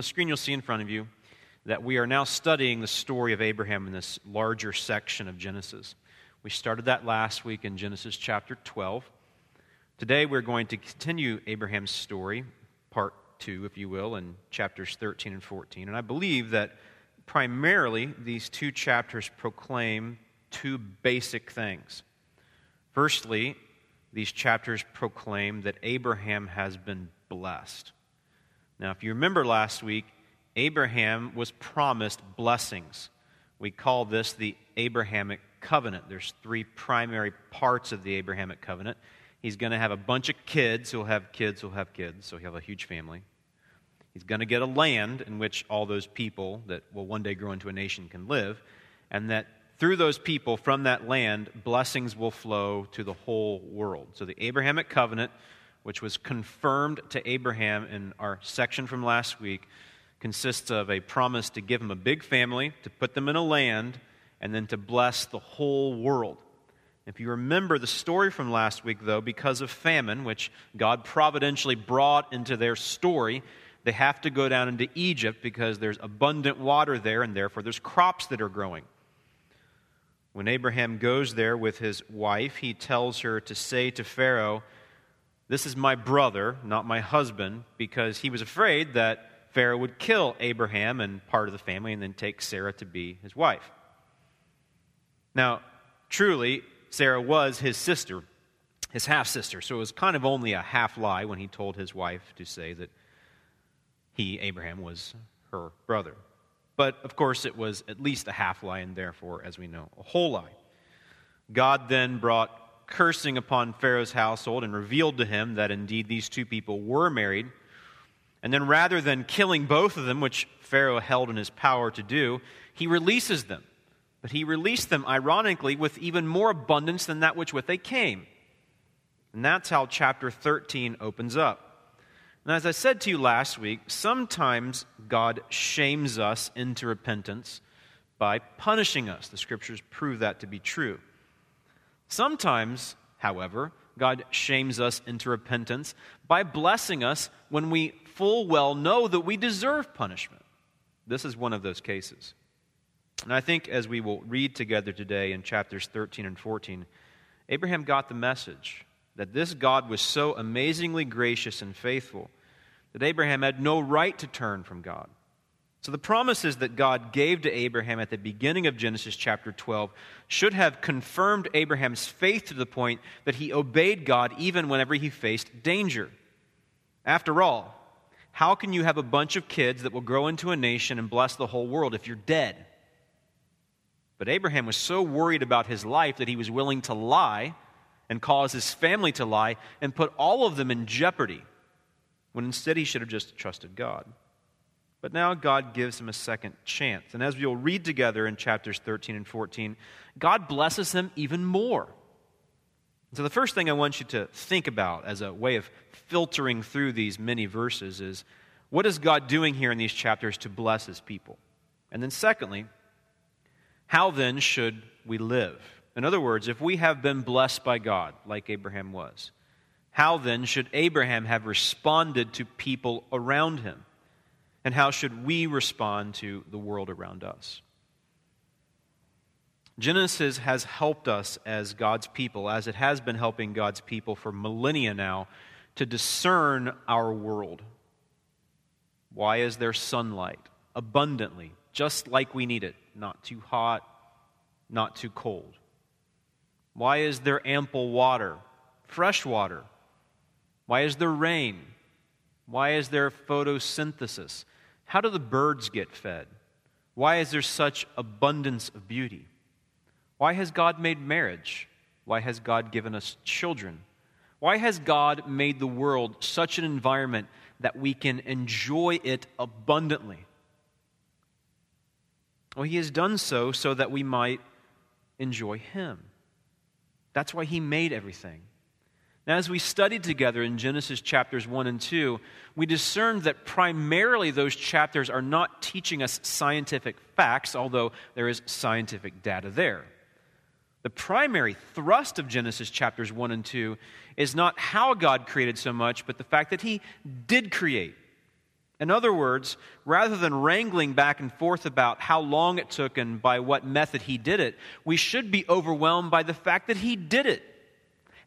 the screen, you'll see in front of you that we are now studying the story of Abraham in this larger section of Genesis. We started that last week in Genesis chapter 12. Today we're going to continue Abraham's story, part 2, if you will, in chapters 13 and 14. And I believe that primarily these two chapters proclaim two basic things. Firstly, these chapters proclaim that Abraham has been blessed. Now, if you remember last week, Abraham was promised blessings. We call this the Abrahamic covenant. There's three primary parts of the Abrahamic covenant. He's going to have a bunch of kids who'll have kids who'll have kids, so he'll have a huge family. He's going to get a land in which all those people that will one day grow into a nation can live, and that through those people from that land, blessings will flow to the whole world. So the Abrahamic covenant, which was confirmed to Abraham in our section from last week, consists of a promise to give him a big family, to put them in a land, and then to bless the whole world. If you remember the story from last week, though, because of famine, which God providentially brought into their story, they have to go down into Egypt because there's abundant water there, and therefore there's crops that are growing. When Abraham goes there with his wife, he tells her to say to Pharaoh, This is my brother, not my husband, because he was afraid that Pharaoh would kill Abraham and part of the family and then take Sarah to be his wife. Now, truly, Sarah was his sister, his half sister, so it was kind of only a half lie when he told his wife to say that he, Abraham, was her brother. But of course, it was at least a half lie, and therefore, as we know, a whole lie. God then brought cursing upon Pharaoh's household and revealed to him that indeed these two people were married. And then, rather than killing both of them, which Pharaoh held in his power to do, he releases them. But he released them, ironically, with even more abundance than that which with they came. And that's how chapter 13 opens up. And as I said to you last week, sometimes God shames us into repentance by punishing us. The scriptures prove that to be true. Sometimes, however, God shames us into repentance by blessing us when we full well know that we deserve punishment. This is one of those cases. And I think as we will read together today in chapters 13 and 14, Abraham got the message that this God was so amazingly gracious and faithful that Abraham had no right to turn from God. So the promises that God gave to Abraham at the beginning of Genesis chapter 12 should have confirmed Abraham's faith to the point that he obeyed God even whenever he faced danger. After all, how can you have a bunch of kids that will grow into a nation and bless the whole world if you're dead? But Abraham was so worried about his life that he was willing to lie and cause his family to lie and put all of them in jeopardy when instead he should have just trusted God. But now God gives him a second chance. And as we'll read together in chapters 13 and 14, God blesses him even more. So, the first thing I want you to think about as a way of filtering through these many verses is what is God doing here in these chapters to bless his people? And then, secondly, how then should we live? In other words, if we have been blessed by God, like Abraham was, how then should Abraham have responded to people around him? And how should we respond to the world around us? Genesis has helped us as God's people, as it has been helping God's people for millennia now, to discern our world. Why is there sunlight abundantly, just like we need it? Not too hot, not too cold. Why is there ample water, fresh water, why is there rain? Why is there photosynthesis? How do the birds get fed? Why is there such abundance of beauty? Why has God made marriage? Why has God given us children? Why has God made the world such an environment that we can enjoy it abundantly? Well, He has done so so that we might enjoy Him. That's why He made everything. Now, as we studied together in Genesis chapters 1 and 2, we discerned that primarily those chapters are not teaching us scientific facts, although there is scientific data there. The primary thrust of Genesis chapters 1 and 2 is not how God created so much, but the fact that He did create. In other words, rather than wrangling back and forth about how long it took and by what method he did it, we should be overwhelmed by the fact that he did it.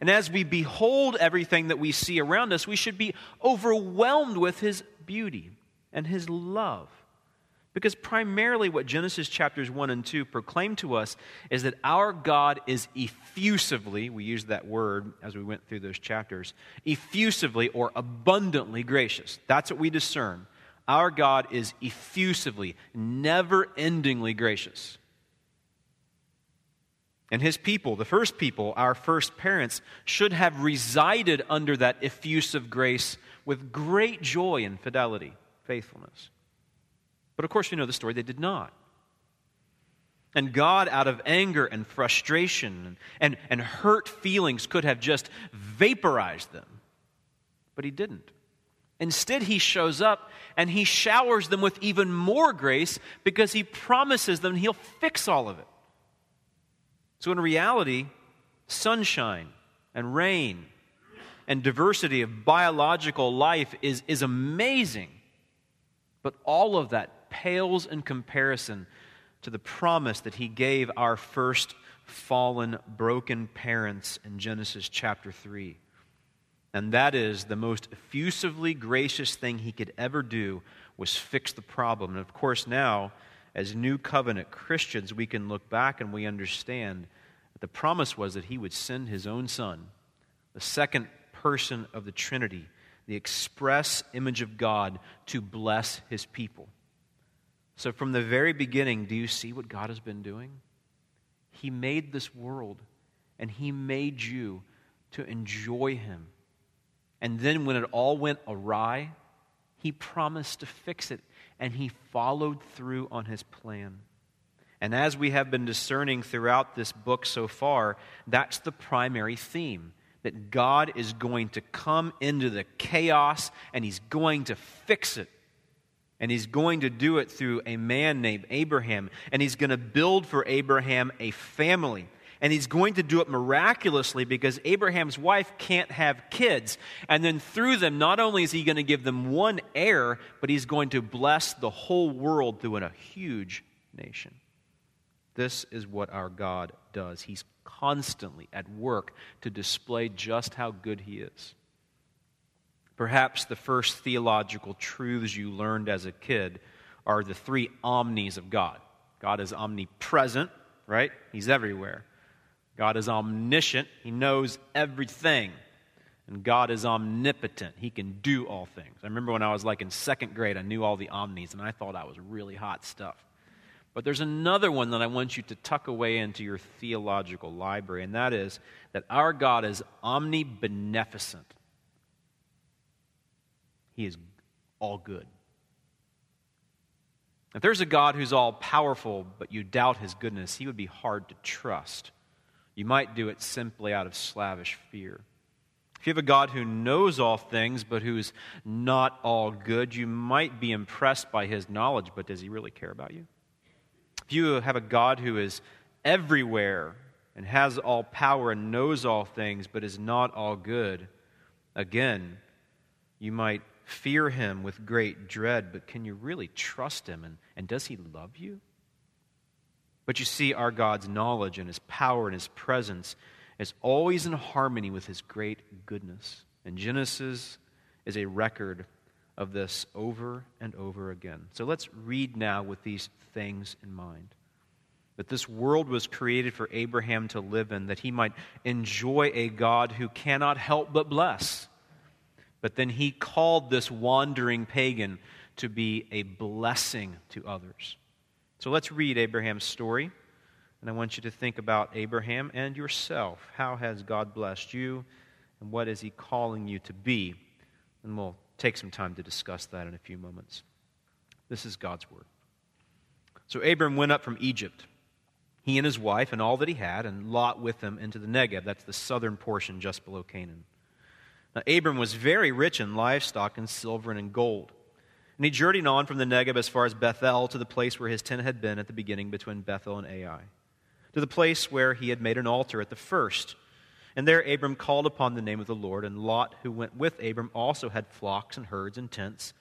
And as we behold everything that we see around us, we should be overwhelmed with his beauty and his love. Because primarily what Genesis chapters 1 and 2 proclaim to us is that our God is effusively, we used that word as we went through those chapters, effusively or abundantly gracious. That's what we discern. Our God is effusively, never endingly gracious. And his people, the first people, our first parents, should have resided under that effusive grace with great joy and fidelity, faithfulness. But of course, you know the story, they did not. And God, out of anger and frustration and, and hurt feelings, could have just vaporized them. But He didn't. Instead, He shows up and He showers them with even more grace because He promises them He'll fix all of it. So, in reality, sunshine and rain and diversity of biological life is, is amazing. But all of that pales in comparison to the promise that he gave our first fallen, broken parents in Genesis chapter 3. And that is the most effusively gracious thing he could ever do was fix the problem. And of course, now, as new covenant Christians, we can look back and we understand that the promise was that he would send his own son, the second person of the Trinity, the express image of God, to bless his people. So, from the very beginning, do you see what God has been doing? He made this world, and He made you to enjoy Him. And then, when it all went awry, He promised to fix it, and He followed through on His plan. And as we have been discerning throughout this book so far, that's the primary theme that God is going to come into the chaos and He's going to fix it and he's going to do it through a man named Abraham. And he's going to build for Abraham a family. And he's going to do it miraculously because Abraham's wife can't have kids. And then through them, not only is he going to give them one heir, but he's going to bless the whole world through a huge nation. This is what our God does. He's constantly at work to display just how good he is. Perhaps the first theological truths you learned as a kid are the three omnis of God God is omnipresent, right? He's everywhere. God is omniscient, He knows everything. And God is omnipotent. He can do all things. I remember when I was like in second grade, I knew all the omnis, and I thought I was really hot stuff. But there's another one that I want you to tuck away into your theological library, and that is that our God is omnibeneficent. He is all good. If there's a God who's all powerful, but you doubt his goodness, he would be hard to trust. You might do it simply out of slavish fear. If you have a God who knows all things, but who's not all good, you might be impressed by his knowledge, but does he really care about you? If you have a God who is everywhere and has all power and knows all things, but is not all good, again, you might fear him with great dread, but can you really trust him? And, and does he love you? But you see, our God's knowledge and his power and his presence is always in harmony with his great goodness. And Genesis is a record of this over and over again. So let's read now with these things in mind. That this world was created for Abraham to live in, that he might enjoy a God who cannot help but bless but then he called this wandering pagan to be a blessing to others. So let's read Abraham's story. And I want you to think about Abraham and yourself. How has God blessed you? And what is he calling you to be? And we'll take some time to discuss that in a few moments. This is God's word. So Abram went up from Egypt, he and his wife and all that he had, and Lot with him into the Negev. That's the southern portion just below Canaan. Now, Abram was very rich in livestock and silver and in gold. And he journeyed on from the Negeb as far as Bethel to the place where his tent had been at the beginning between Bethel and Ai, to the place where he had made an altar at the first. And there Abram called upon the name of the Lord, and Lot, who went with Abram, also had flocks and herds and tents.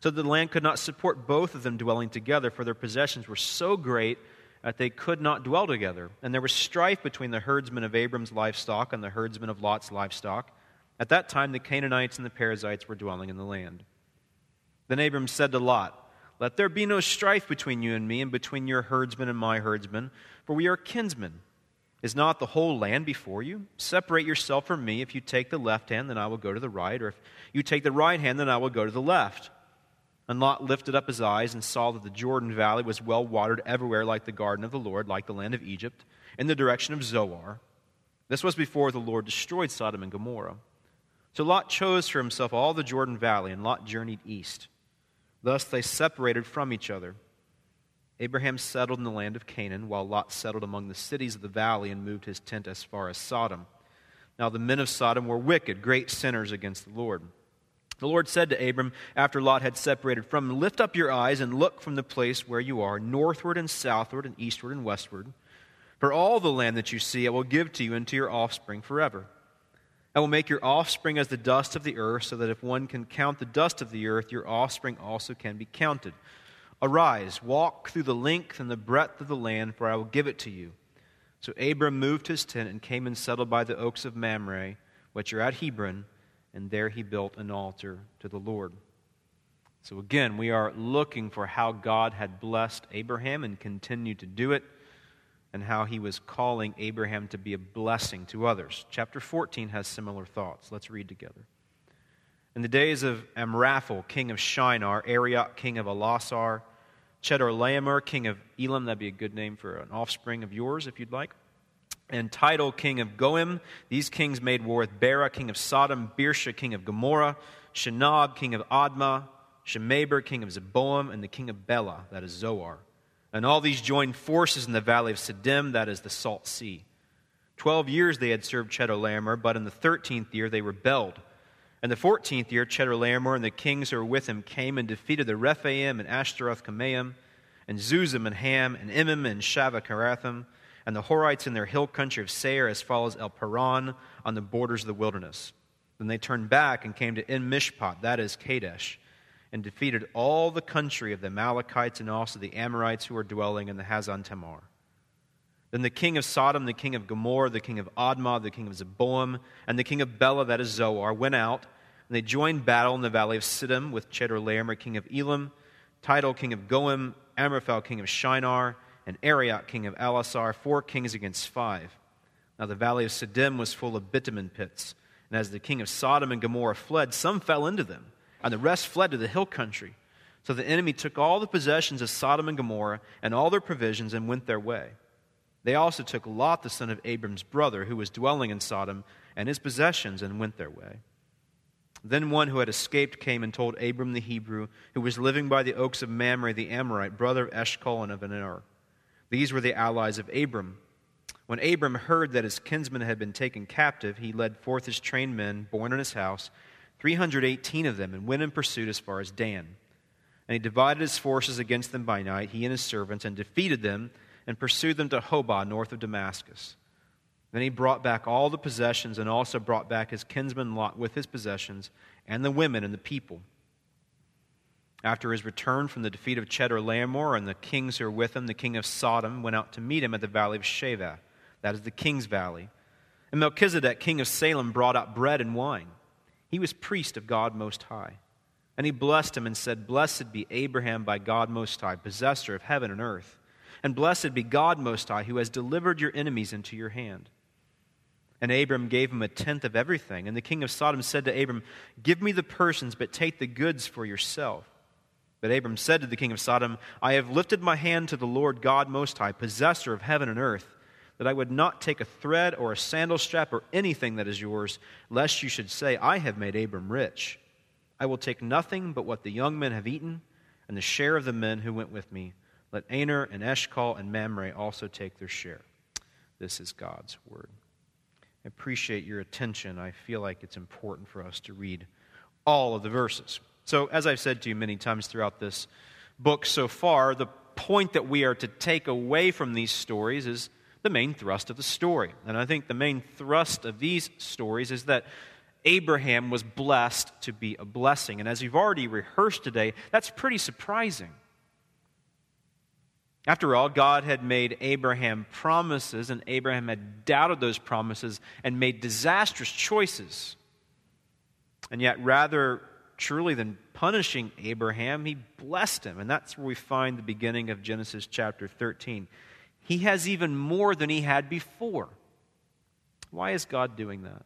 so that the land could not support both of them dwelling together, for their possessions were so great that they could not dwell together. And there was strife between the herdsmen of Abram's livestock and the herdsmen of Lot's livestock. At that time, the Canaanites and the Perizzites were dwelling in the land. Then Abram said to Lot, Let there be no strife between you and me, and between your herdsmen and my herdsmen, for we are kinsmen. Is not the whole land before you? Separate yourself from me. If you take the left hand, then I will go to the right, or if you take the right hand, then I will go to the left. And Lot lifted up his eyes and saw that the Jordan Valley was well watered everywhere, like the garden of the Lord, like the land of Egypt, in the direction of Zoar. This was before the Lord destroyed Sodom and Gomorrah. So Lot chose for himself all the Jordan Valley, and Lot journeyed east. Thus they separated from each other. Abraham settled in the land of Canaan, while Lot settled among the cities of the valley and moved his tent as far as Sodom. Now the men of Sodom were wicked, great sinners against the Lord. The Lord said to Abram, after Lot had separated from him, Lift up your eyes and look from the place where you are, northward and southward and eastward and westward. For all the land that you see I will give to you and to your offspring forever. I will make your offspring as the dust of the earth, so that if one can count the dust of the earth, your offspring also can be counted. Arise, walk through the length and the breadth of the land, for I will give it to you. So Abram moved his tent and came and settled by the oaks of Mamre, which are at Hebron and there he built an altar to the Lord. So again, we are looking for how God had blessed Abraham and continued to do it, and how he was calling Abraham to be a blessing to others. Chapter 14 has similar thoughts. Let's read together. In the days of Amraphel, king of Shinar, Arioch, king of Ellasar, Chedorlaomer, king of Elam, that'd be a good name for an offspring of yours if you'd like and Tidal, king of Goim. These kings made war with Bera, king of Sodom, Birsha, king of Gomorrah, Shinab, king of Admah, Shemeber, king of Zeboim, and the king of Bela, that is Zoar. And all these joined forces in the valley of Siddim, that is the Salt Sea. Twelve years they had served Chedorlaomer, but in the thirteenth year they rebelled. In the fourteenth year, Chedorlaomer and the kings who were with him came and defeated the Rephaim and Ashtaroth Karnaim, and Zuzim and Ham, and Emim and Shaveh and the Horites in their hill country of Seir as far as El Paran on the borders of the wilderness. Then they turned back and came to En Mishpat, that is Kadesh, and defeated all the country of the Amalekites and also the Amorites who were dwelling in the Hazazon Tamar. Then the king of Sodom, the king of Gomorrah, the king of Admah, the king of Zeboim, and the king of Bela, that is Zoar, went out, and they joined battle in the valley of Siddim with Chedorlaomer, king of Elam, Tidal, king of Goim, Amraphel, king of Shinar, and Arioch, king of Ellasar, four kings against five. Now the valley of Siddim was full of bitumen pits. And as the king of Sodom and Gomorrah fled, some fell into them, and the rest fled to the hill country. So the enemy took all the possessions of Sodom and Gomorrah and all their provisions and went their way. They also took Lot, the son of Abram's brother, who was dwelling in Sodom, and his possessions and went their way. Then one who had escaped came and told Abram the Hebrew, who was living by the oaks of Mamre the Amorite, brother of Eshcol and of Aner. These were the allies of Abram. When Abram heard that his kinsmen had been taken captive, he led forth his trained men, born in his house, 318 of them, and went in pursuit as far as Dan. And he divided his forces against them by night, he and his servants, and defeated them and pursued them to Hobah, north of Damascus. Then he brought back all the possessions and also brought back his kinsman Lot with his possessions and the women and the people. After his return from the defeat of Chedorlaomer and the kings who were with him, the king of Sodom went out to meet him at the valley of Shaveh, that is the king's valley. And Melchizedek, king of Salem, brought out bread and wine. He was priest of God Most High. And he blessed him and said, Blessed be Abraham by God Most High, possessor of heaven and earth. And blessed be God Most High, who has delivered your enemies into your hand. And Abram gave him a tenth of everything. And the king of Sodom said to Abram, Give me the persons, but take the goods for yourself. But Abram said to the king of Sodom, I have lifted my hand to the Lord God Most High, possessor of heaven and earth, that I would not take a thread or a sandal strap or anything that is yours, lest you should say, I have made Abram rich. I will take nothing but what the young men have eaten, and the share of the men who went with me. Let Aner and Eshcol and Mamre also take their share. This is God's word. I appreciate your attention. I feel like it's important for us to read all of the verses. So, as I've said to you many times throughout this book so far, the point that we are to take away from these stories is the main thrust of the story. And I think the main thrust of these stories is that Abraham was blessed to be a blessing. And as you've already rehearsed today, that's pretty surprising. After all, God had made Abraham promises, and Abraham had doubted those promises and made disastrous choices. And yet, rather truly than punishing Abraham, he blessed him. And that's where we find the beginning of Genesis chapter 13. He has even more than he had before. Why is God doing that?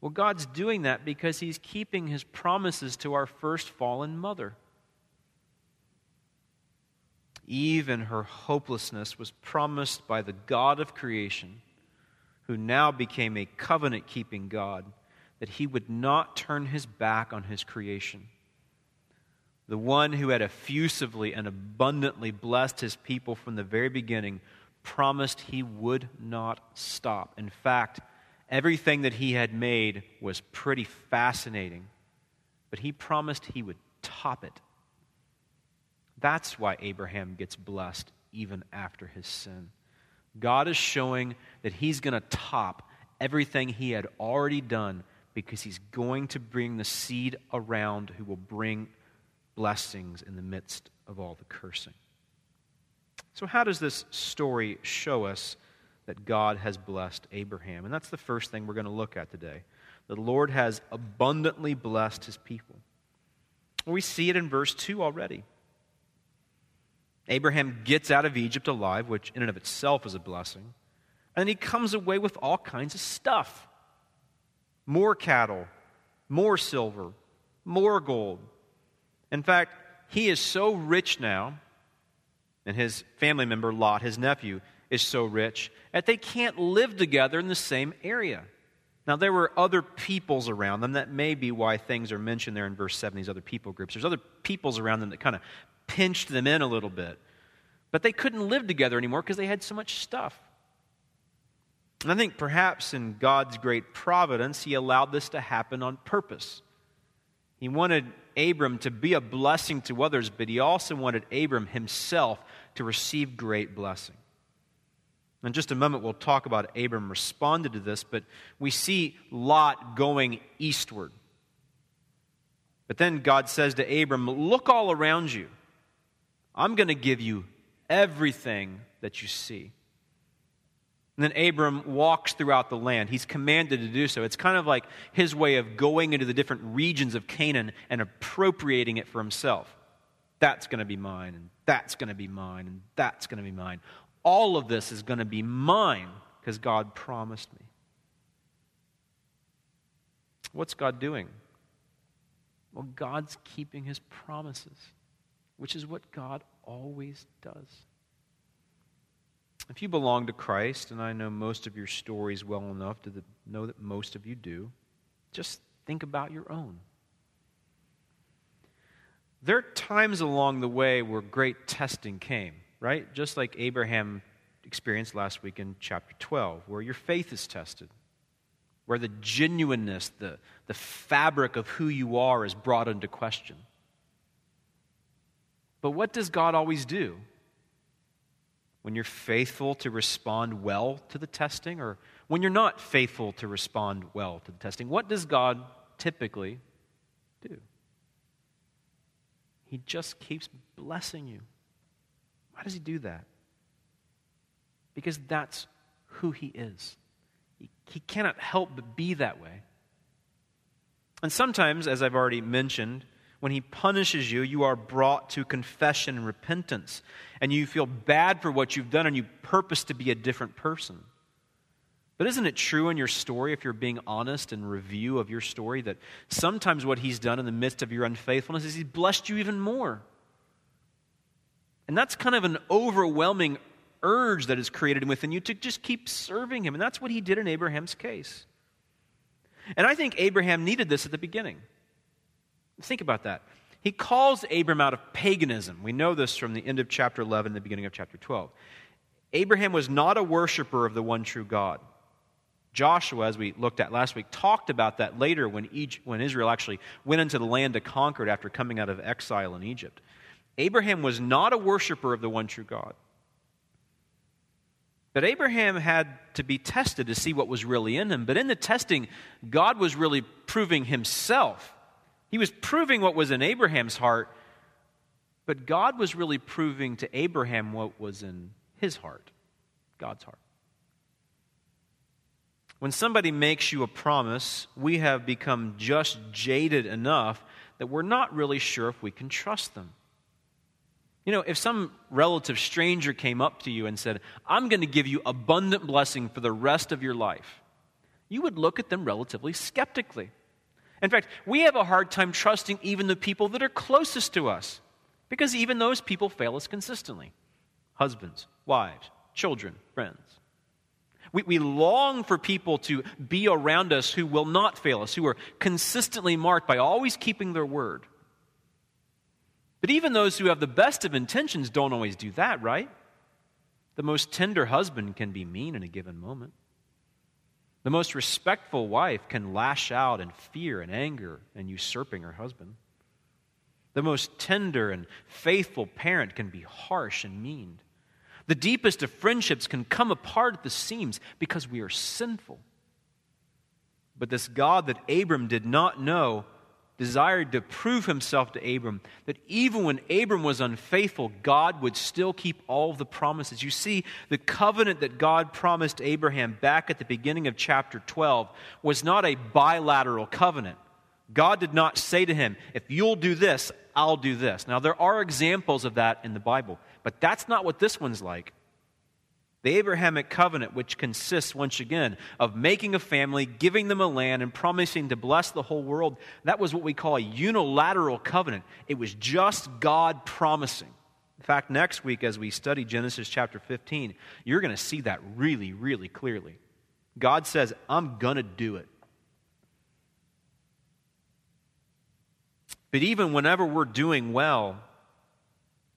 Well, God's doing that because he's keeping his promises to our first fallen mother. Eve and her hopelessness was promised by the God of creation, who now became a covenant keeping God, that he would not turn his back on his creation. The one who had effusively and abundantly blessed his people from the very beginning promised he would not stop. In fact, everything that he had made was pretty fascinating, but he promised he would top it. That's why Abraham gets blessed even after his sin. God is showing that he's going to top everything he had already done because he's going to bring the seed around who will bring blessings in the midst of all the cursing. So, how does this story show us that God has blessed Abraham? And that's the first thing we're going to look at today. The Lord has abundantly blessed his people. We see it in verse 2 already. Abraham gets out of Egypt alive, which in and of itself is a blessing. And he comes away with all kinds of stuff more cattle, more silver, more gold. In fact, he is so rich now, and his family member, Lot, his nephew, is so rich that they can't live together in the same area. Now, there were other peoples around them. That may be why things are mentioned there in verse 7, these other people groups. There's other peoples around them that kind of pinched them in a little bit. But they couldn't live together anymore because they had so much stuff. And I think perhaps in God's great providence, He allowed this to happen on purpose. He wanted Abram to be a blessing to others, but He also wanted Abram himself to receive great blessing. In just a moment, we'll talk about Abram responded to this, but we see Lot going eastward. But then God says to Abram, Look all around you. I'm going to give you everything that you see. And then Abram walks throughout the land. He's commanded to do so. It's kind of like his way of going into the different regions of Canaan and appropriating it for himself. That's going to be mine, and that's going to be mine, and that's going to be mine. All of this is going to be mine because God promised me. What's God doing? Well, God's keeping his promises, which is what God always does. If you belong to Christ, and I know most of your stories well enough to know that most of you do, just think about your own. There are times along the way where great testing came, right? Just like Abraham experienced last week in chapter 12, where your faith is tested, where the genuineness, the, the fabric of who you are is brought into question. But what does God always do? When you're faithful to respond well to the testing, or when you're not faithful to respond well to the testing, what does God typically do? He just keeps blessing you. Why does He do that? Because that's who He is. He, he cannot help but be that way. And sometimes, as I've already mentioned, when he punishes you, you are brought to confession and repentance. And you feel bad for what you've done and you purpose to be a different person. But isn't it true in your story, if you're being honest in review of your story, that sometimes what he's done in the midst of your unfaithfulness is he's blessed you even more? And that's kind of an overwhelming urge that is created within you to just keep serving him. And that's what he did in Abraham's case. And I think Abraham needed this at the beginning. Think about that. He calls Abram out of paganism. We know this from the end of chapter 11, the beginning of chapter 12. Abraham was not a worshiper of the one true God. Joshua, as we looked at last week, talked about that later when, Egypt, when Israel actually went into the land to conquer it after coming out of exile in Egypt. Abraham was not a worshiper of the one true God. But Abraham had to be tested to see what was really in him. But in the testing, God was really proving himself. He was proving what was in Abraham's heart, but God was really proving to Abraham what was in his heart, God's heart. When somebody makes you a promise, we have become just jaded enough that we're not really sure if we can trust them. You know, if some relative stranger came up to you and said, I'm going to give you abundant blessing for the rest of your life, you would look at them relatively skeptically. In fact, we have a hard time trusting even the people that are closest to us because even those people fail us consistently husbands, wives, children, friends. We, we long for people to be around us who will not fail us, who are consistently marked by always keeping their word. But even those who have the best of intentions don't always do that, right? The most tender husband can be mean in a given moment. The most respectful wife can lash out in fear and anger and usurping her husband. The most tender and faithful parent can be harsh and mean. The deepest of friendships can come apart at the seams because we are sinful. But this God that Abram did not know desired to prove himself to Abram that even when Abram was unfaithful, God would still keep all the promises. You see, the covenant that God promised Abraham back at the beginning of chapter 12 was not a bilateral covenant. God did not say to him, If you'll do this, I'll do this. Now, there are examples of that in the Bible. But that's not what this one's like. The Abrahamic covenant, which consists, once again, of making a family, giving them a land, and promising to bless the whole world, that was what we call a unilateral covenant. It was just God promising. In fact, next week, as we study Genesis chapter 15, you're going to see that really, really clearly. God says, I'm going to do it. But even whenever we're doing well,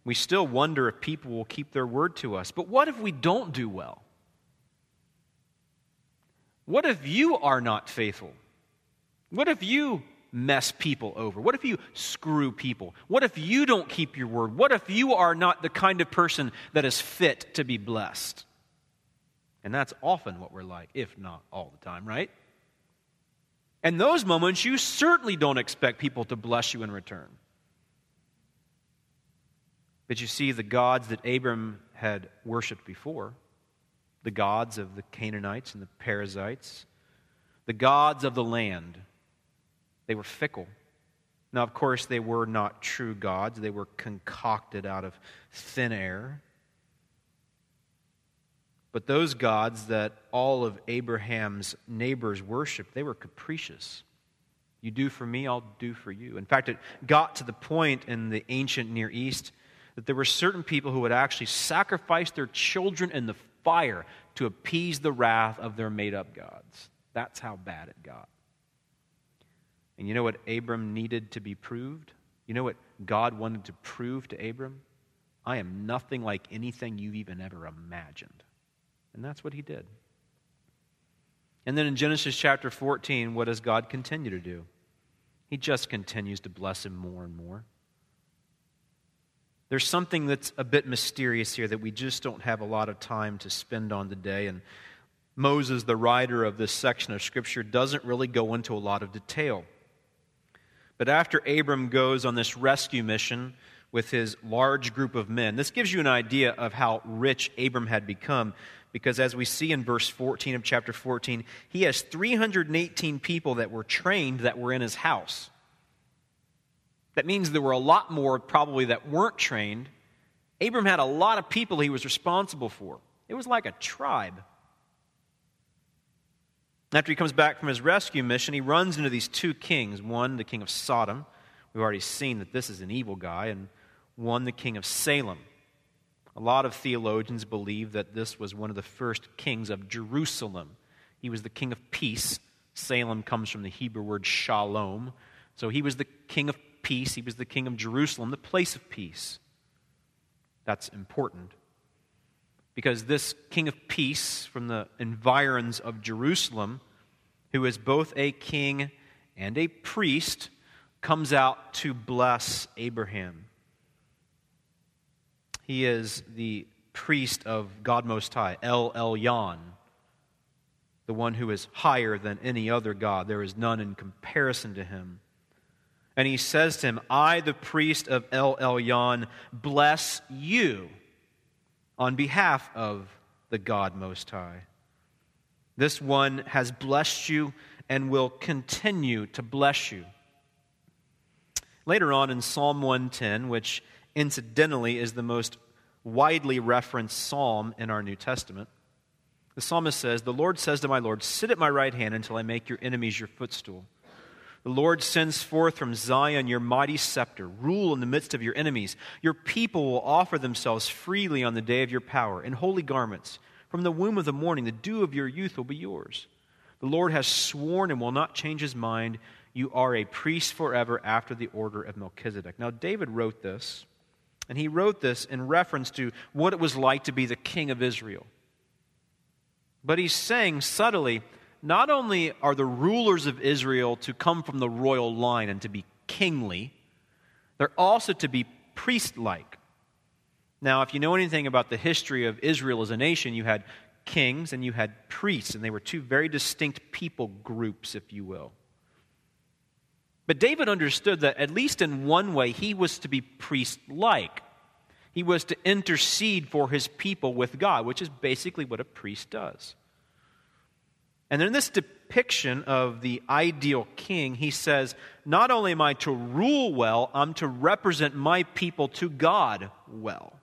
we still wonder if people will keep their word to us. But what if we don't do well? What if you are not faithful? What if you mess people over? What if you screw people? What if you don't keep your word? What if you are not the kind of person that is fit to be blessed? And that's often what we're like, if not all the time, right? And those moments, you certainly don't expect people to bless you in return. But you see, the gods that Abram had worshiped before, the gods of the Canaanites and the Perizzites, the gods of the land, they were fickle. Now, of course, they were not true gods, they were concocted out of thin air. But those gods that all of Abraham's neighbors worshiped, they were capricious. You do for me, I'll do for you. In fact, it got to the point in the ancient Near East that there were certain people who would actually sacrifice their children in the fire to appease the wrath of their made up gods. That's how bad it got. And you know what Abram needed to be proved? You know what God wanted to prove to Abram? I am nothing like anything you've even ever imagined. And that's what he did. And then in Genesis chapter 14, what does God continue to do? He just continues to bless him more and more. There's something that's a bit mysterious here that we just don't have a lot of time to spend on today. And Moses, the writer of this section of Scripture, doesn't really go into a lot of detail. But after Abram goes on this rescue mission with his large group of men, this gives you an idea of how rich Abram had become. Because as we see in verse 14 of chapter 14, he has 318 people that were trained that were in his house. That means there were a lot more probably that weren't trained. Abram had a lot of people he was responsible for. It was like a tribe. After he comes back from his rescue mission, he runs into these two kings one, the king of Sodom. We've already seen that this is an evil guy, and one, the king of Salem. A lot of theologians believe that this was one of the first kings of Jerusalem. He was the king of peace. Salem comes from the Hebrew word shalom. So he was the king of peace. He was the king of Jerusalem, the place of peace. That's important. Because this king of peace from the environs of Jerusalem, who is both a king and a priest, comes out to bless Abraham. He is the priest of God Most High, El Elyon, the one who is higher than any other God. There is none in comparison to him. And he says to him, I, the priest of El Elyon, bless you on behalf of the God Most High. This one has blessed you and will continue to bless you. Later on in Psalm 110, which incidentally is the most widely referenced psalm in our New Testament, the psalmist says, The Lord says to my Lord, Sit at my right hand until I make your enemies your footstool. The Lord sends forth from Zion your mighty scepter. Rule in the midst of your enemies. Your people will offer themselves freely on the day of your power in holy garments. From the womb of the morning, the dew of your youth will be yours. The Lord has sworn and will not change his mind. You are a priest forever after the order of Melchizedek. Now, David wrote this, and he wrote this in reference to what it was like to be the king of Israel. But he's saying subtly, not only are the rulers of Israel to come from the royal line and to be kingly, they're also to be priest like. Now, if you know anything about the history of Israel as a nation, you had kings and you had priests, and they were two very distinct people groups, if you will. But David understood that, at least in one way, he was to be priest like. He was to intercede for his people with God, which is basically what a priest does. And in this depiction of the ideal king, he says, Not only am I to rule well, I'm to represent my people to God well.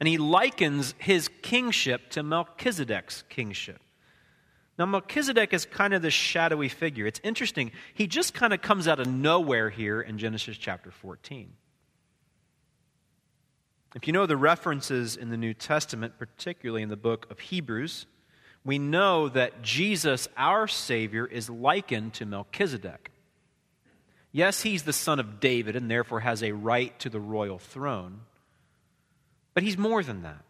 And he likens his kingship to Melchizedek's kingship. Now, Melchizedek is kind of this shadowy figure. It's interesting. He just kind of comes out of nowhere here in Genesis chapter 14. If you know the references in the New Testament, particularly in the book of Hebrews, we know that Jesus, our Savior, is likened to Melchizedek. Yes, he's the son of David and therefore has a right to the royal throne, but he's more than that.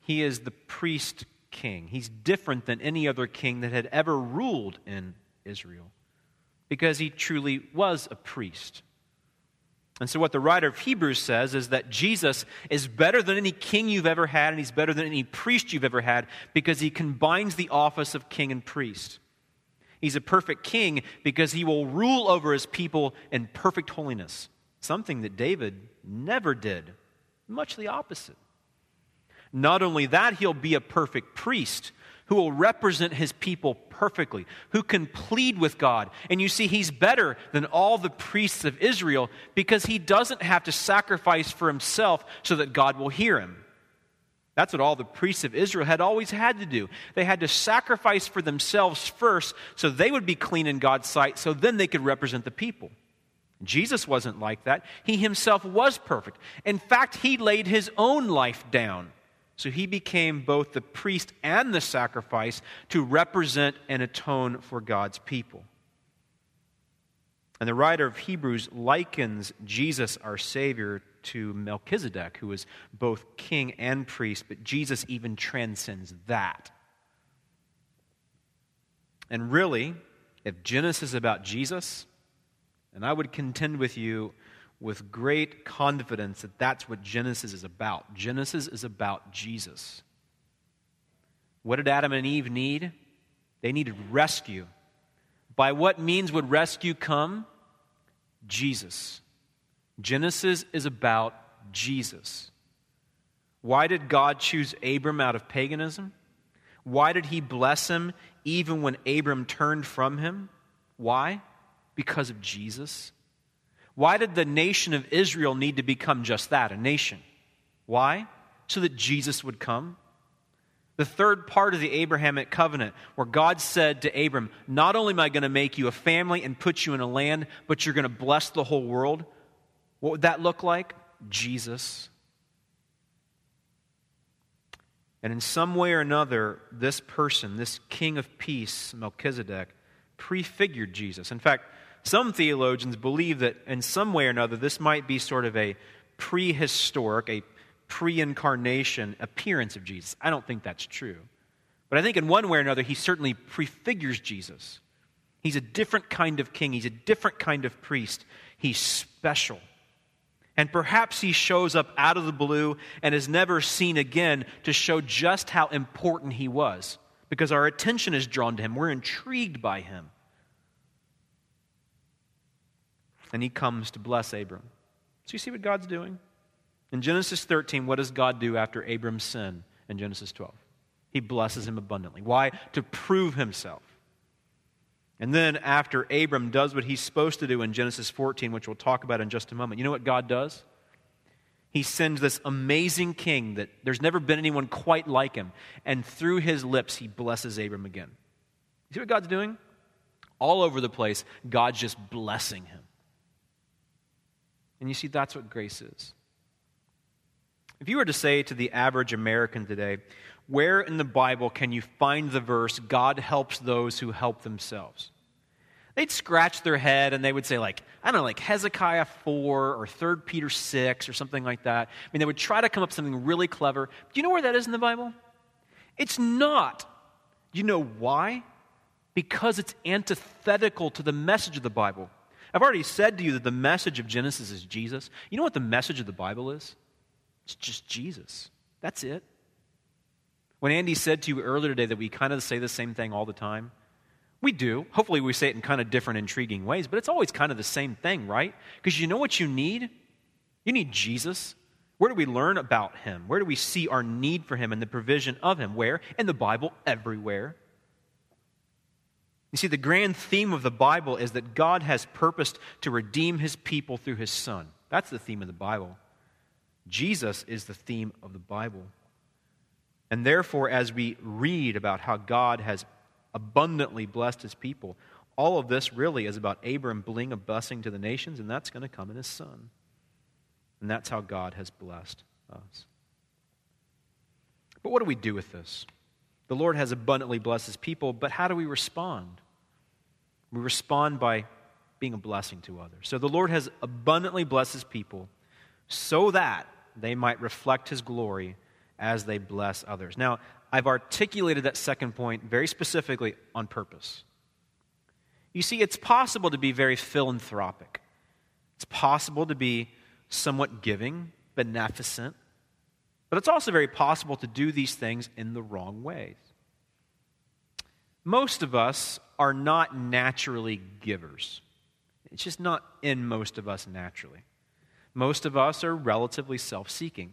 He is the priest king. He's different than any other king that had ever ruled in Israel because he truly was a priest. And so, what the writer of Hebrews says is that Jesus is better than any king you've ever had, and he's better than any priest you've ever had because he combines the office of king and priest. He's a perfect king because he will rule over his people in perfect holiness, something that David never did, much the opposite. Not only that, he'll be a perfect priest who will represent his people perfectly, who can plead with God. And you see, he's better than all the priests of Israel because he doesn't have to sacrifice for himself so that God will hear him. That's what all the priests of Israel had always had to do. They had to sacrifice for themselves first so they would be clean in God's sight, so then they could represent the people. Jesus wasn't like that. He himself was perfect. In fact, he laid his own life down so he became both the priest and the sacrifice to represent and atone for God's people. And the writer of Hebrews likens Jesus, our Savior, to Melchizedek, who is both king and priest, but Jesus even transcends that. And really, if Genesis is about Jesus, and I would contend with you with great confidence that that's what Genesis is about. Genesis is about Jesus. What did Adam and Eve need? They needed rescue. By what means would rescue come? Jesus. Genesis is about Jesus. Why did God choose Abram out of paganism? Why did he bless him even when Abram turned from him? Why? Because of Jesus. Why did the nation of Israel need to become just that, a nation? Why? So that Jesus would come. The third part of the Abrahamic covenant, where God said to Abram, Not only am I going to make you a family and put you in a land, but you're going to bless the whole world. What would that look like? Jesus. And in some way or another, this person, this king of peace, Melchizedek, prefigured Jesus. In fact, some theologians believe that in some way or another, this might be sort of a prehistoric, a pre incarnation appearance of Jesus. I don't think that's true. But I think in one way or another, he certainly prefigures Jesus. He's a different kind of king, he's a different kind of priest. He's special. And perhaps he shows up out of the blue and is never seen again to show just how important he was because our attention is drawn to him. We're intrigued by him. And he comes to bless Abram. So you see what God's doing? In Genesis 13, what does God do after Abram's sin in Genesis 12? He blesses him abundantly. Why? To prove himself. And then, after Abram does what he's supposed to do in Genesis 14, which we'll talk about in just a moment, you know what God does? He sends this amazing king that there's never been anyone quite like him. And through his lips, he blesses Abram again. You see what God's doing? All over the place, God's just blessing him. And you see, that's what grace is. If you were to say to the average American today, where in the Bible can you find the verse, God helps those who help themselves? They'd scratch their head and they would say, like, I don't know, like Hezekiah 4 or 3 Peter 6 or something like that. I mean, they would try to come up with something really clever. Do you know where that is in the Bible? It's not. You know why? Because it's antithetical to the message of the Bible. I've already said to you that the message of Genesis is Jesus. You know what the message of the Bible is? It's just Jesus. That's it. When Andy said to you earlier today that we kind of say the same thing all the time, we do. Hopefully, we say it in kind of different, intriguing ways, but it's always kind of the same thing, right? Because you know what you need? You need Jesus. Where do we learn about him? Where do we see our need for him and the provision of him? Where? In the Bible, everywhere. You see, the grand theme of the Bible is that God has purposed to redeem his people through his Son. That's the theme of the Bible. Jesus is the theme of the Bible. And therefore, as we read about how God has abundantly blessed his people, all of this really is about Abram being a blessing to the nations, and that's going to come in his son. And that's how God has blessed us. But what do we do with this? The Lord has abundantly blessed his people, but how do we respond? We respond by being a blessing to others. So the Lord has abundantly blessed his people so that they might reflect his glory as they bless others. Now, I've articulated that second point very specifically on purpose. You see, it's possible to be very philanthropic, it's possible to be somewhat giving, beneficent, but it's also very possible to do these things in the wrong ways. Most of us are not naturally givers. It's just not in most of us naturally. Most of us are relatively self seeking.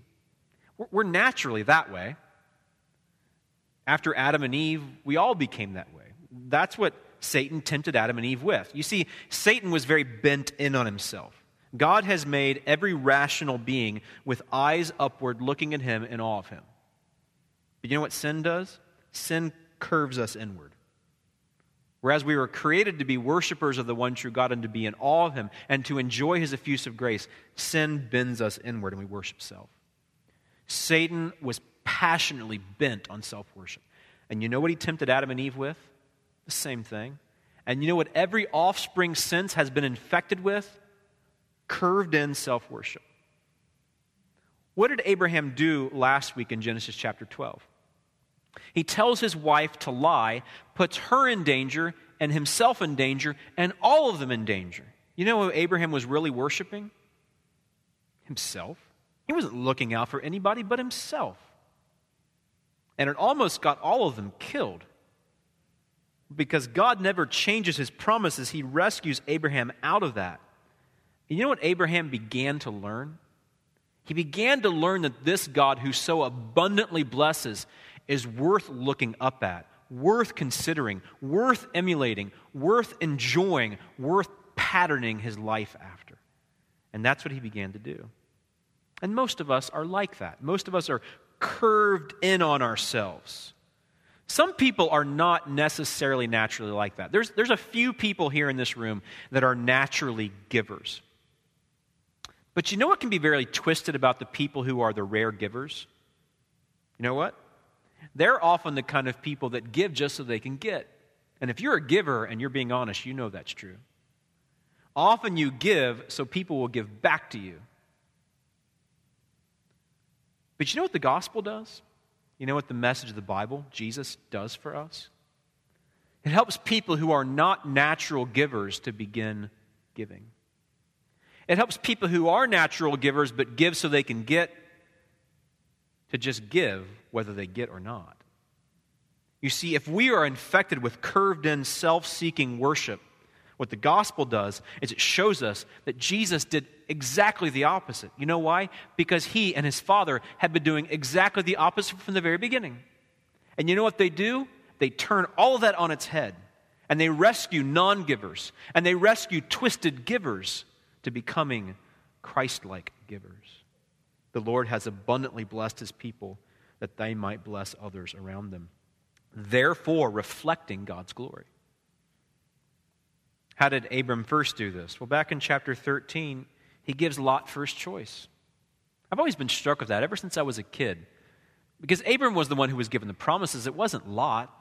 We're naturally that way. After Adam and Eve, we all became that way. That's what Satan tempted Adam and Eve with. You see, Satan was very bent in on himself. God has made every rational being with eyes upward looking at him in awe of him. But you know what sin does? Sin curves us inward. Whereas we were created to be worshipers of the one true God and to be in awe of him and to enjoy his effusive grace, sin bends us inward and we worship self. Satan was passionately bent on self worship. And you know what he tempted Adam and Eve with? The same thing. And you know what every offspring since has been infected with? Curved in self worship. What did Abraham do last week in Genesis chapter 12? He tells his wife to lie, puts her in danger, and himself in danger, and all of them in danger. You know who Abraham was really worshiping? Himself. He wasn't looking out for anybody but himself. And it almost got all of them killed. Because God never changes his promises, he rescues Abraham out of that. And you know what Abraham began to learn? He began to learn that this God who so abundantly blesses is worth looking up at, worth considering, worth emulating, worth enjoying, worth patterning his life after. And that's what he began to do. And most of us are like that. Most of us are curved in on ourselves. Some people are not necessarily naturally like that. There's, there's a few people here in this room that are naturally givers. But you know what can be very twisted about the people who are the rare givers? You know what? They're often the kind of people that give just so they can get. And if you're a giver and you're being honest, you know that's true. Often you give so people will give back to you. But you know what the gospel does? You know what the message of the Bible, Jesus, does for us? It helps people who are not natural givers to begin giving. It helps people who are natural givers but give so they can get to just give whether they get or not. You see, if we are infected with curved in, self seeking worship, what the gospel does is it shows us that Jesus did exactly the opposite. You know why? Because he and his Father had been doing exactly the opposite from the very beginning. And you know what they do? They turn all of that on its head and they rescue non givers and they rescue twisted givers to becoming Christ like givers. The Lord has abundantly blessed his people that they might bless others around them, therefore reflecting God's glory. How did Abram first do this? Well, back in chapter 13, he gives Lot first choice. I've always been struck with that ever since I was a kid. Because Abram was the one who was given the promises, it wasn't Lot.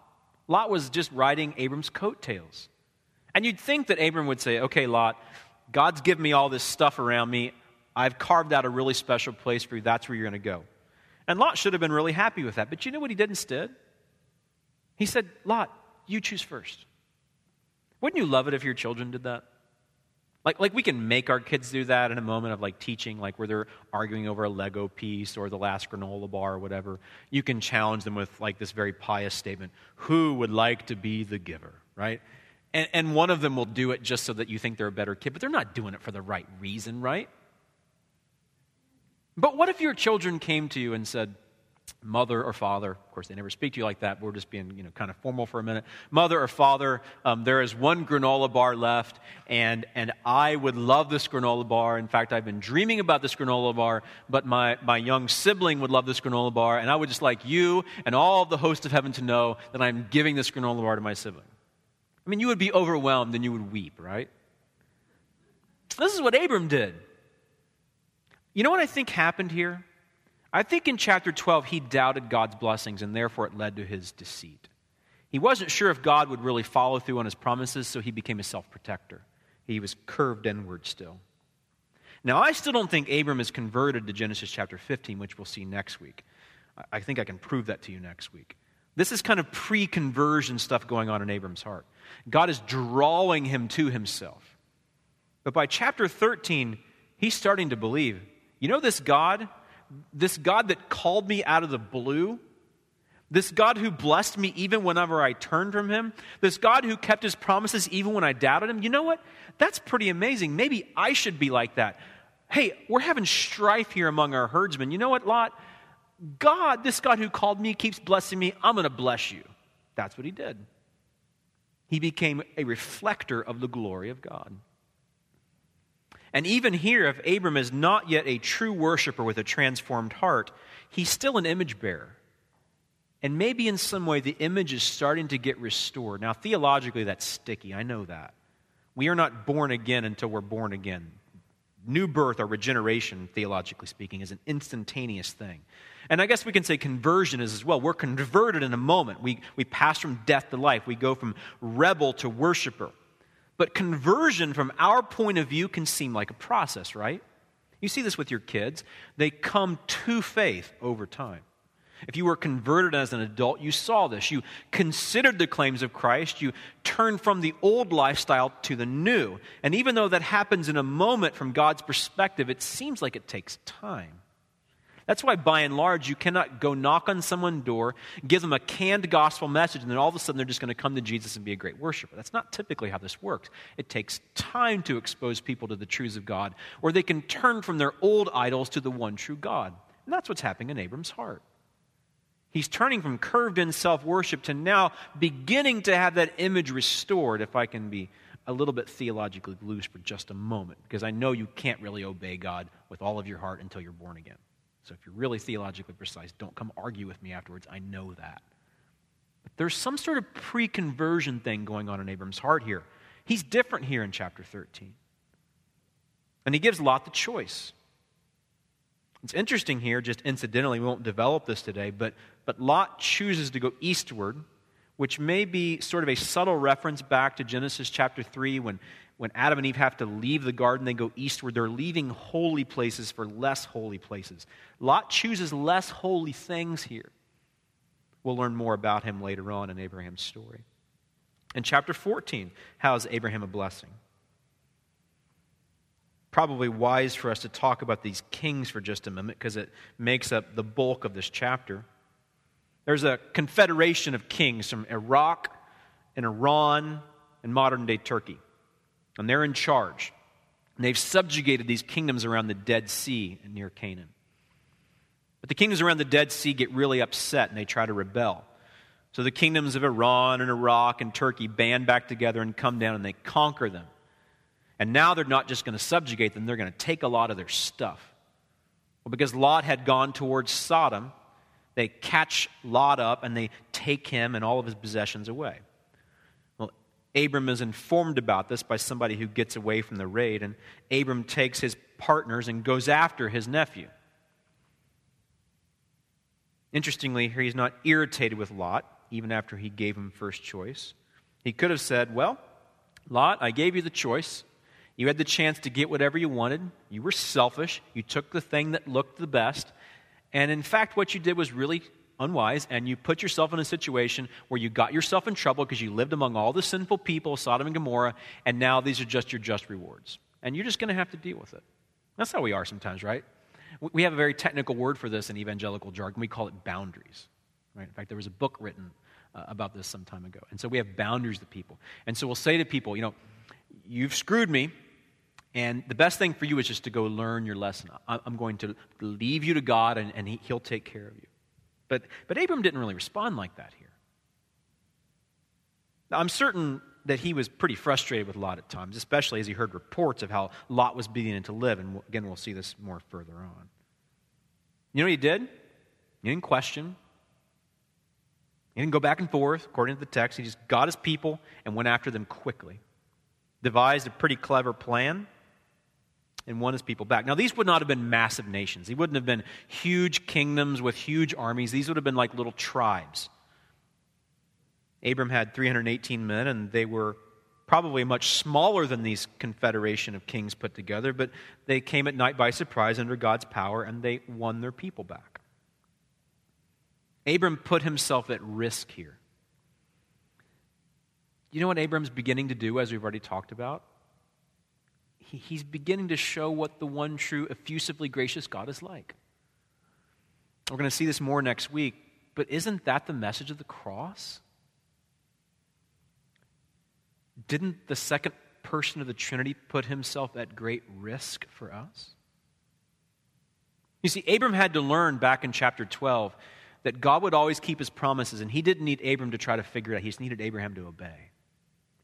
Lot was just riding Abram's coattails. And you'd think that Abram would say, Okay, Lot, God's given me all this stuff around me. I've carved out a really special place for you. That's where you're going to go. And Lot should have been really happy with that. But you know what he did instead? He said, Lot, you choose first. Wouldn't you love it if your children did that? Like, like we can make our kids do that in a moment of like teaching, like where they're arguing over a Lego piece or the last granola bar or whatever. You can challenge them with like this very pious statement Who would like to be the giver, right? And, and one of them will do it just so that you think they're a better kid, but they're not doing it for the right reason, right? But what if your children came to you and said, Mother or father, of course, they never speak to you like that. We're just being, you know, kind of formal for a minute. Mother or father, um, there is one granola bar left, and, and I would love this granola bar. In fact, I've been dreaming about this granola bar, but my, my young sibling would love this granola bar, and I would just like you and all the host of heaven to know that I'm giving this granola bar to my sibling. I mean, you would be overwhelmed and you would weep, right? This is what Abram did. You know what I think happened here? I think in chapter 12, he doubted God's blessings, and therefore it led to his deceit. He wasn't sure if God would really follow through on his promises, so he became a self protector. He was curved inward still. Now, I still don't think Abram is converted to Genesis chapter 15, which we'll see next week. I think I can prove that to you next week. This is kind of pre conversion stuff going on in Abram's heart. God is drawing him to himself. But by chapter 13, he's starting to believe you know, this God, this God that called me out of the blue, this God who blessed me even whenever I turned from him, this God who kept his promises even when I doubted him, you know what? That's pretty amazing. Maybe I should be like that. Hey, we're having strife here among our herdsmen. You know what, Lot? God, this God who called me, keeps blessing me. I'm going to bless you. That's what he did. He became a reflector of the glory of God. And even here, if Abram is not yet a true worshiper with a transformed heart, he's still an image bearer. And maybe in some way the image is starting to get restored. Now, theologically, that's sticky. I know that. We are not born again until we're born again. New birth or regeneration, theologically speaking, is an instantaneous thing. And I guess we can say conversion is as well. We're converted in a moment. We, we pass from death to life, we go from rebel to worshiper. But conversion, from our point of view, can seem like a process, right? You see this with your kids. They come to faith over time. If you were converted as an adult, you saw this. You considered the claims of Christ. You turned from the old lifestyle to the new. And even though that happens in a moment from God's perspective, it seems like it takes time. That's why, by and large, you cannot go knock on someone's door, give them a canned gospel message, and then all of a sudden they're just going to come to Jesus and be a great worshiper. That's not typically how this works. It takes time to expose people to the truths of God, or they can turn from their old idols to the one true God. And that's what's happening in Abram's heart. He's turning from curved in self worship to now beginning to have that image restored, if I can be a little bit theologically loose for just a moment, because I know you can't really obey God with all of your heart until you're born again. So if you're really theologically precise, don't come argue with me afterwards. I know that. But there's some sort of pre conversion thing going on in Abram's heart here. He's different here in chapter 13. And he gives Lot the choice. It's interesting here, just incidentally, we won't develop this today, but, but Lot chooses to go eastward, which may be sort of a subtle reference back to Genesis chapter 3 when when Adam and Eve have to leave the garden, they go eastward. They're leaving holy places for less holy places. Lot chooses less holy things here. We'll learn more about him later on in Abraham's story. In chapter 14, how is Abraham a blessing? probably wise for us to talk about these kings for just a moment because it makes up the bulk of this chapter. There's a confederation of kings from Iraq and Iran and modern day Turkey, and they're in charge. And they've subjugated these kingdoms around the Dead Sea near Canaan. But the kingdoms around the Dead Sea get really upset and they try to rebel. So the kingdoms of Iran and Iraq and Turkey band back together and come down and they conquer them. And now they're not just going to subjugate them, they're going to take a lot of their stuff. Well, because Lot had gone towards Sodom, they catch Lot up and they take him and all of his possessions away. Abram is informed about this by somebody who gets away from the raid, and Abram takes his partners and goes after his nephew. Interestingly, here he's not irritated with Lot, even after he gave him first choice. He could have said, Well, Lot, I gave you the choice. You had the chance to get whatever you wanted. You were selfish. You took the thing that looked the best. And in fact, what you did was really unwise, and you put yourself in a situation where you got yourself in trouble because you lived among all the sinful people, Sodom and Gomorrah, and now these are just your just rewards. And you're just going to have to deal with it. That's how we are sometimes, right? We have a very technical word for this in evangelical jargon. We call it boundaries. Right? In fact, there was a book written uh, about this some time ago. And so we have boundaries to people. And so we'll say to people, you know, you've screwed me, and the best thing for you is just to go learn your lesson. I'm going to leave you to God, and, and he, He'll take care of you. But, but Abram didn't really respond like that here. Now, I'm certain that he was pretty frustrated with Lot at times, especially as he heard reports of how Lot was beginning to live. And again, we'll see this more further on. You know what he did? He didn't question. He didn't go back and forth, according to the text. He just got his people and went after them quickly. Devised a pretty clever plan and won his people back. Now, these would not have been massive nations. These wouldn't have been huge kingdoms with huge armies. These would have been like little tribes. Abram had 318 men, and they were probably much smaller than these confederation of kings put together, but they came at night by surprise under God's power, and they won their people back. Abram put himself at risk here. You know what Abram's beginning to do, as we've already talked about? He, he's beginning to show what the one true, effusively gracious God is like. We're going to see this more next week, but isn't that the message of the cross? Didn't the second person of the Trinity put himself at great risk for us? You see, Abram had to learn back in chapter 12 that God would always keep his promises, and he didn't need Abram to try to figure it out. He just needed Abraham to obey.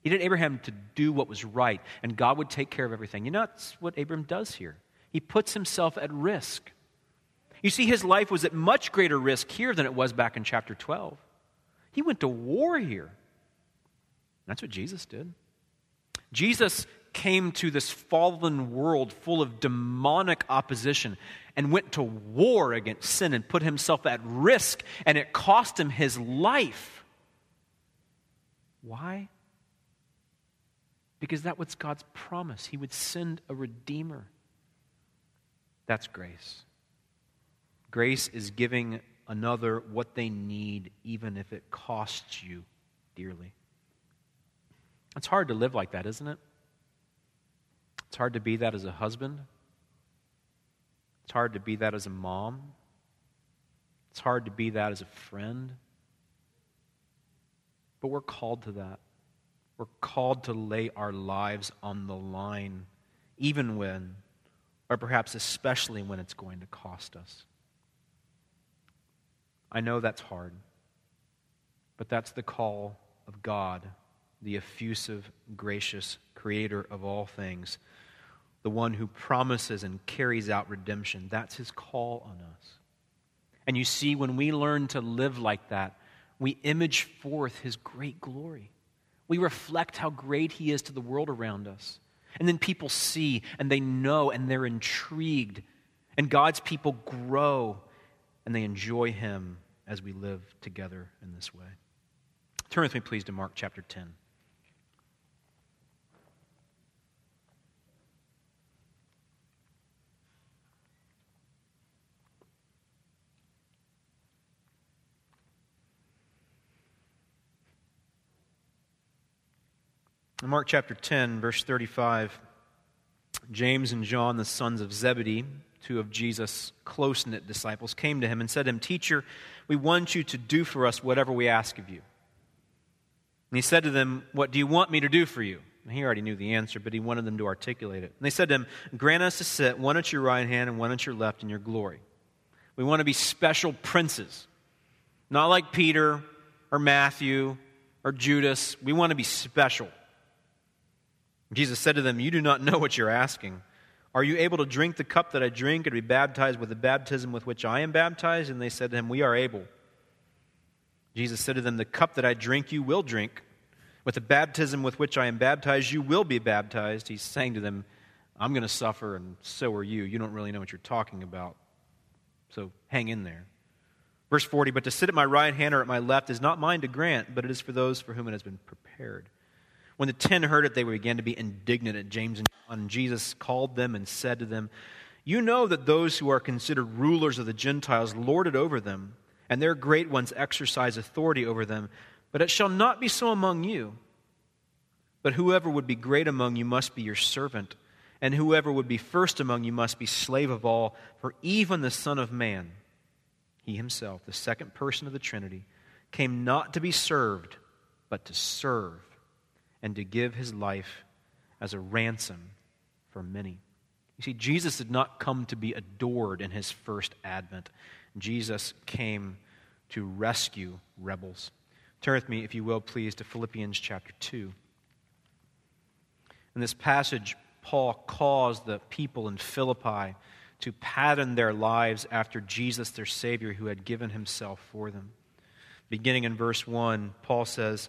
He needed Abraham to do what was right, and God would take care of everything. You know, that's what Abram does here. He puts himself at risk. You see, his life was at much greater risk here than it was back in chapter 12. He went to war here. That's what Jesus did. Jesus came to this fallen world full of demonic opposition and went to war against sin and put himself at risk, and it cost him his life. Why? Because that was God's promise. He would send a redeemer. That's grace. Grace is giving another what they need, even if it costs you dearly. It's hard to live like that, isn't it? It's hard to be that as a husband. It's hard to be that as a mom. It's hard to be that as a friend. But we're called to that. We're called to lay our lives on the line, even when, or perhaps especially when it's going to cost us. I know that's hard, but that's the call of God the effusive, gracious creator of all things, the one who promises and carries out redemption. That's his call on us. And you see, when we learn to live like that, we image forth his great glory. We reflect how great he is to the world around us. And then people see and they know and they're intrigued. And God's people grow and they enjoy him as we live together in this way. Turn with me, please, to Mark chapter 10. In Mark chapter 10, verse 35, James and John, the sons of Zebedee, two of Jesus' close knit disciples, came to him and said to him, Teacher, we want you to do for us whatever we ask of you. And he said to them, What do you want me to do for you? And he already knew the answer, but he wanted them to articulate it. And they said to him, Grant us to sit one at your right hand and one at your left in your glory. We want to be special princes, not like Peter or Matthew or Judas. We want to be special. Jesus said to them, You do not know what you're asking. Are you able to drink the cup that I drink and be baptized with the baptism with which I am baptized? And they said to him, We are able. Jesus said to them, The cup that I drink, you will drink. With the baptism with which I am baptized, you will be baptized. He's saying to them, I'm going to suffer, and so are you. You don't really know what you're talking about. So hang in there. Verse 40 But to sit at my right hand or at my left is not mine to grant, but it is for those for whom it has been prepared. When the ten heard it, they began to be indignant at James and John. And Jesus called them and said to them, You know that those who are considered rulers of the Gentiles lord it over them, and their great ones exercise authority over them. But it shall not be so among you. But whoever would be great among you must be your servant, and whoever would be first among you must be slave of all. For even the Son of Man, he himself, the second person of the Trinity, came not to be served, but to serve and to give his life as a ransom for many. You see, Jesus did not come to be adored in his first advent. Jesus came to rescue rebels. Turn with me, if you will, please, to Philippians chapter 2. In this passage, Paul calls the people in Philippi to pattern their lives after Jesus, their Savior, who had given himself for them. Beginning in verse 1, Paul says,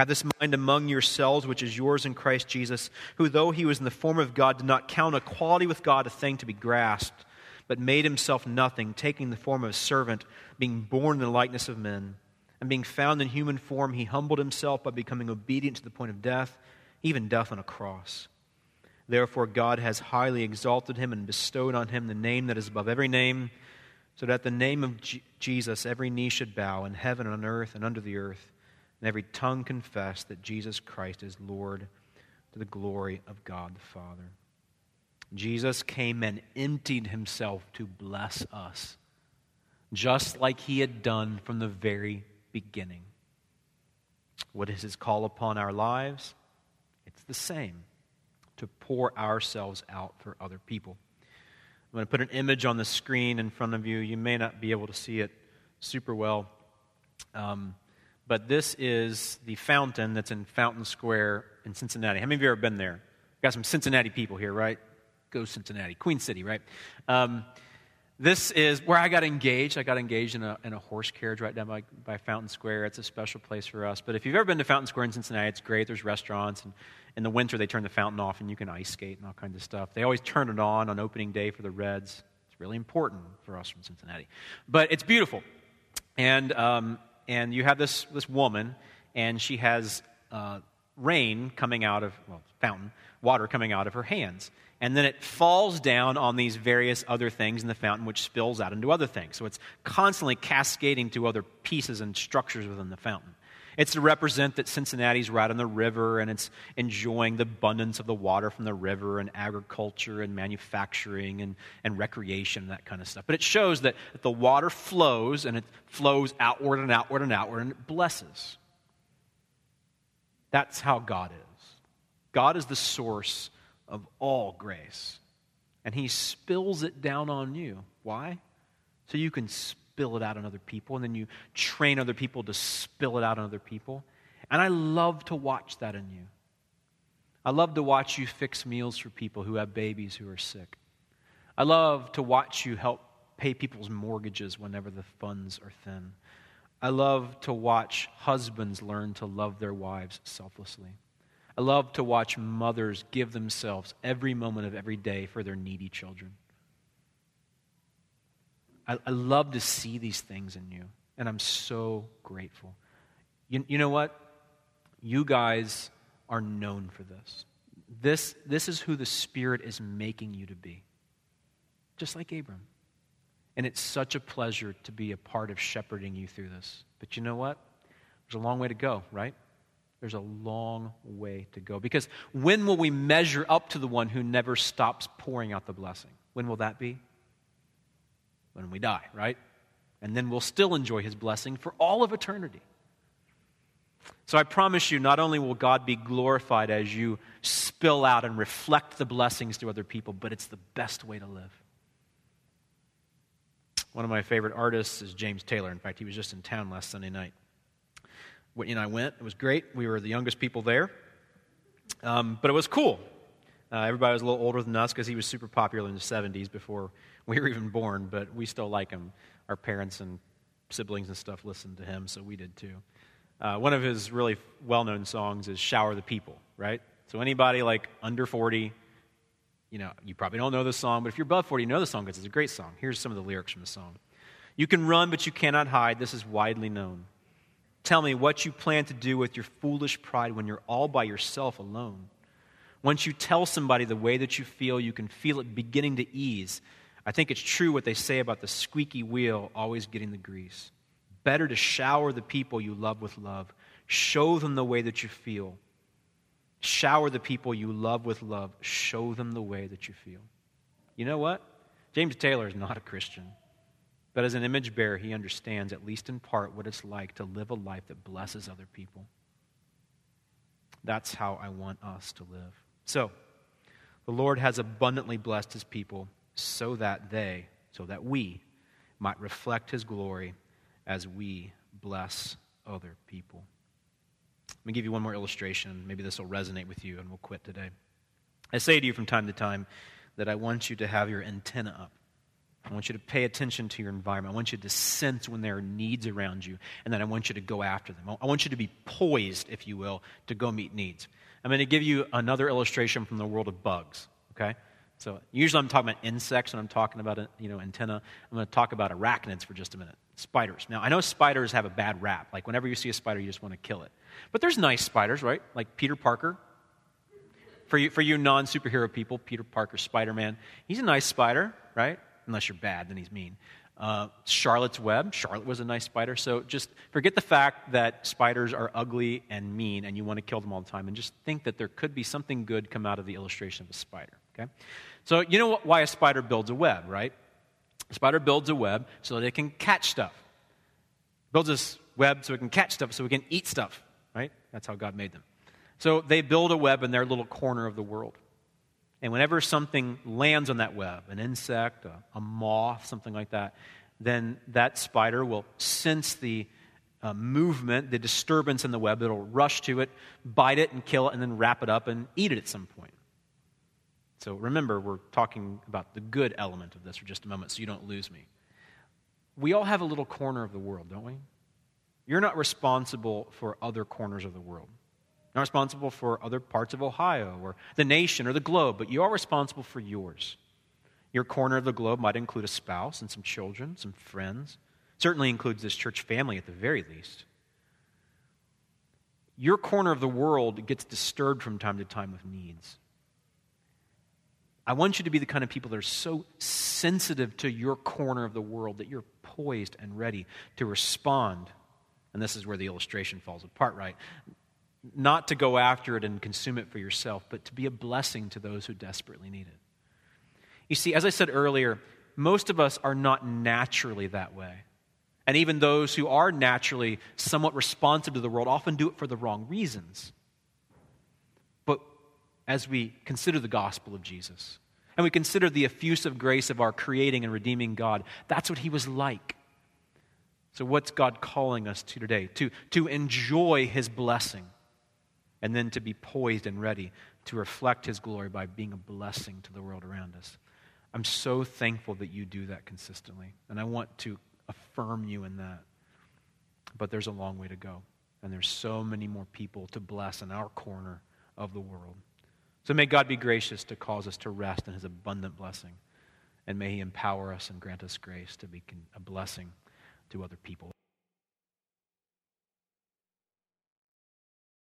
Have this mind among yourselves, which is yours in Christ Jesus, who, though he was in the form of God, did not count equality with God a thing to be grasped, but made himself nothing, taking the form of a servant, being born in the likeness of men. And being found in human form, he humbled himself by becoming obedient to the point of death, even death on a cross. Therefore, God has highly exalted him and bestowed on him the name that is above every name, so that at the name of Jesus every knee should bow in heaven and on earth and under the earth and every tongue confess that Jesus Christ is Lord to the glory of God the Father. Jesus came and emptied himself to bless us, just like he had done from the very beginning. What is his call upon our lives? It's the same to pour ourselves out for other people. I'm going to put an image on the screen in front of you. You may not be able to see it super well. Um, but this is the fountain that's in Fountain Square in Cincinnati. How many of you have ever been there? Got some Cincinnati people here, right? Go Cincinnati, Queen City, right? Um, this is where I got engaged. I got engaged in a, in a horse carriage right down by, by Fountain Square. It's a special place for us. But if you've ever been to Fountain Square in Cincinnati, it's great. There's restaurants. And in the winter, they turn the fountain off and you can ice skate and all kinds of stuff. They always turn it on on opening day for the Reds. It's really important for us from Cincinnati. But it's beautiful. And um, and you have this, this woman, and she has uh, rain coming out of, well, fountain, water coming out of her hands. And then it falls down on these various other things in the fountain, which spills out into other things. So it's constantly cascading to other pieces and structures within the fountain. It's to represent that Cincinnati's right on the river and it's enjoying the abundance of the water from the river and agriculture and manufacturing and, and recreation and that kind of stuff. But it shows that, that the water flows and it flows outward and outward and outward and it blesses. That's how God is. God is the source of all grace. And He spills it down on you. Why? So you can spill it out on other people, and then you train other people to spill it out on other people. And I love to watch that in you. I love to watch you fix meals for people who have babies who are sick. I love to watch you help pay people's mortgages whenever the funds are thin. I love to watch husbands learn to love their wives selflessly. I love to watch mothers give themselves every moment of every day for their needy children. I, I love to see these things in you. And I'm so grateful. You, you know what? You guys are known for this. This, this is who the Spirit is making you to be, just like Abram. And it's such a pleasure to be a part of shepherding you through this. But you know what? There's a long way to go, right? There's a long way to go. Because when will we measure up to the one who never stops pouring out the blessing? When will that be? When we die, right? And then we'll still enjoy his blessing for all of eternity. So I promise you, not only will God be glorified as you spill out and reflect the blessings to other people, but it's the best way to live. One of my favorite artists is James Taylor. In fact, he was just in town last Sunday night. Whitney and I went. It was great. We were the youngest people there. Um, but it was cool. Uh, everybody was a little older than us because he was super popular in the 70s before we were even born, but we still like him. Our parents and siblings and stuff listened to him, so we did too. Uh, one of his really well known songs is Shower the People, right? So anybody like under 40, you know, you probably don't know the song, but if you're above 40, you know the song because it's a great song. Here's some of the lyrics from the song You can run, but you cannot hide. This is widely known. Tell me what you plan to do with your foolish pride when you're all by yourself alone. Once you tell somebody the way that you feel, you can feel it beginning to ease. I think it's true what they say about the squeaky wheel always getting the grease. Better to shower the people you love with love. Show them the way that you feel. Shower the people you love with love. Show them the way that you feel. You know what? James Taylor is not a Christian. But as an image bearer, he understands, at least in part, what it's like to live a life that blesses other people. That's how I want us to live. So, the Lord has abundantly blessed his people so that they, so that we, might reflect his glory as we bless other people. Let me give you one more illustration. Maybe this will resonate with you, and we'll quit today. I say to you from time to time that I want you to have your antenna up. I want you to pay attention to your environment. I want you to sense when there are needs around you, and then I want you to go after them. I want you to be poised, if you will, to go meet needs. I'm going to give you another illustration from the world of bugs, okay? So usually I'm talking about insects when I'm talking about you know antenna. I'm going to talk about arachnids for just a minute. Spiders. Now, I know spiders have a bad rap. Like, whenever you see a spider, you just want to kill it. But there's nice spiders, right? Like Peter Parker. For you, for you non superhero people, Peter Parker, Spider Man, he's a nice spider, right? Unless you're bad, then he's mean. Uh, Charlotte's Web, Charlotte was a nice spider. So just forget the fact that spiders are ugly and mean and you want to kill them all the time and just think that there could be something good come out of the illustration of a spider, okay? So you know why a spider builds a web, right? A spider builds a web so that it can catch stuff. Builds this web so it can catch stuff, so it can eat stuff, right? That's how God made them. So they build a web in their little corner of the world. And whenever something lands on that web, an insect, a, a moth, something like that, then that spider will sense the uh, movement, the disturbance in the web. It'll rush to it, bite it, and kill it, and then wrap it up and eat it at some point. So remember, we're talking about the good element of this for just a moment so you don't lose me. We all have a little corner of the world, don't we? You're not responsible for other corners of the world. You're not responsible for other parts of Ohio or the nation or the globe, but you are responsible for yours. Your corner of the globe might include a spouse and some children, some friends. certainly includes this church family at the very least. Your corner of the world gets disturbed from time to time with needs. I want you to be the kind of people that are so sensitive to your corner of the world that you're poised and ready to respond. And this is where the illustration falls apart, right? Not to go after it and consume it for yourself, but to be a blessing to those who desperately need it. You see, as I said earlier, most of us are not naturally that way. And even those who are naturally somewhat responsive to the world often do it for the wrong reasons But as we consider the gospel of Jesus and we consider the effusive grace of our creating and redeeming God, that's what he was like. So, what's God calling us to today? To, to enjoy his blessing and then to be poised and ready to reflect his glory by being a blessing to the world around us. I'm so thankful that you do that consistently, and I want to affirm you in that. But there's a long way to go, and there's so many more people to bless in our corner of the world. So may God be gracious to cause us to rest in his abundant blessing. And may he empower us and grant us grace to be a blessing to other people.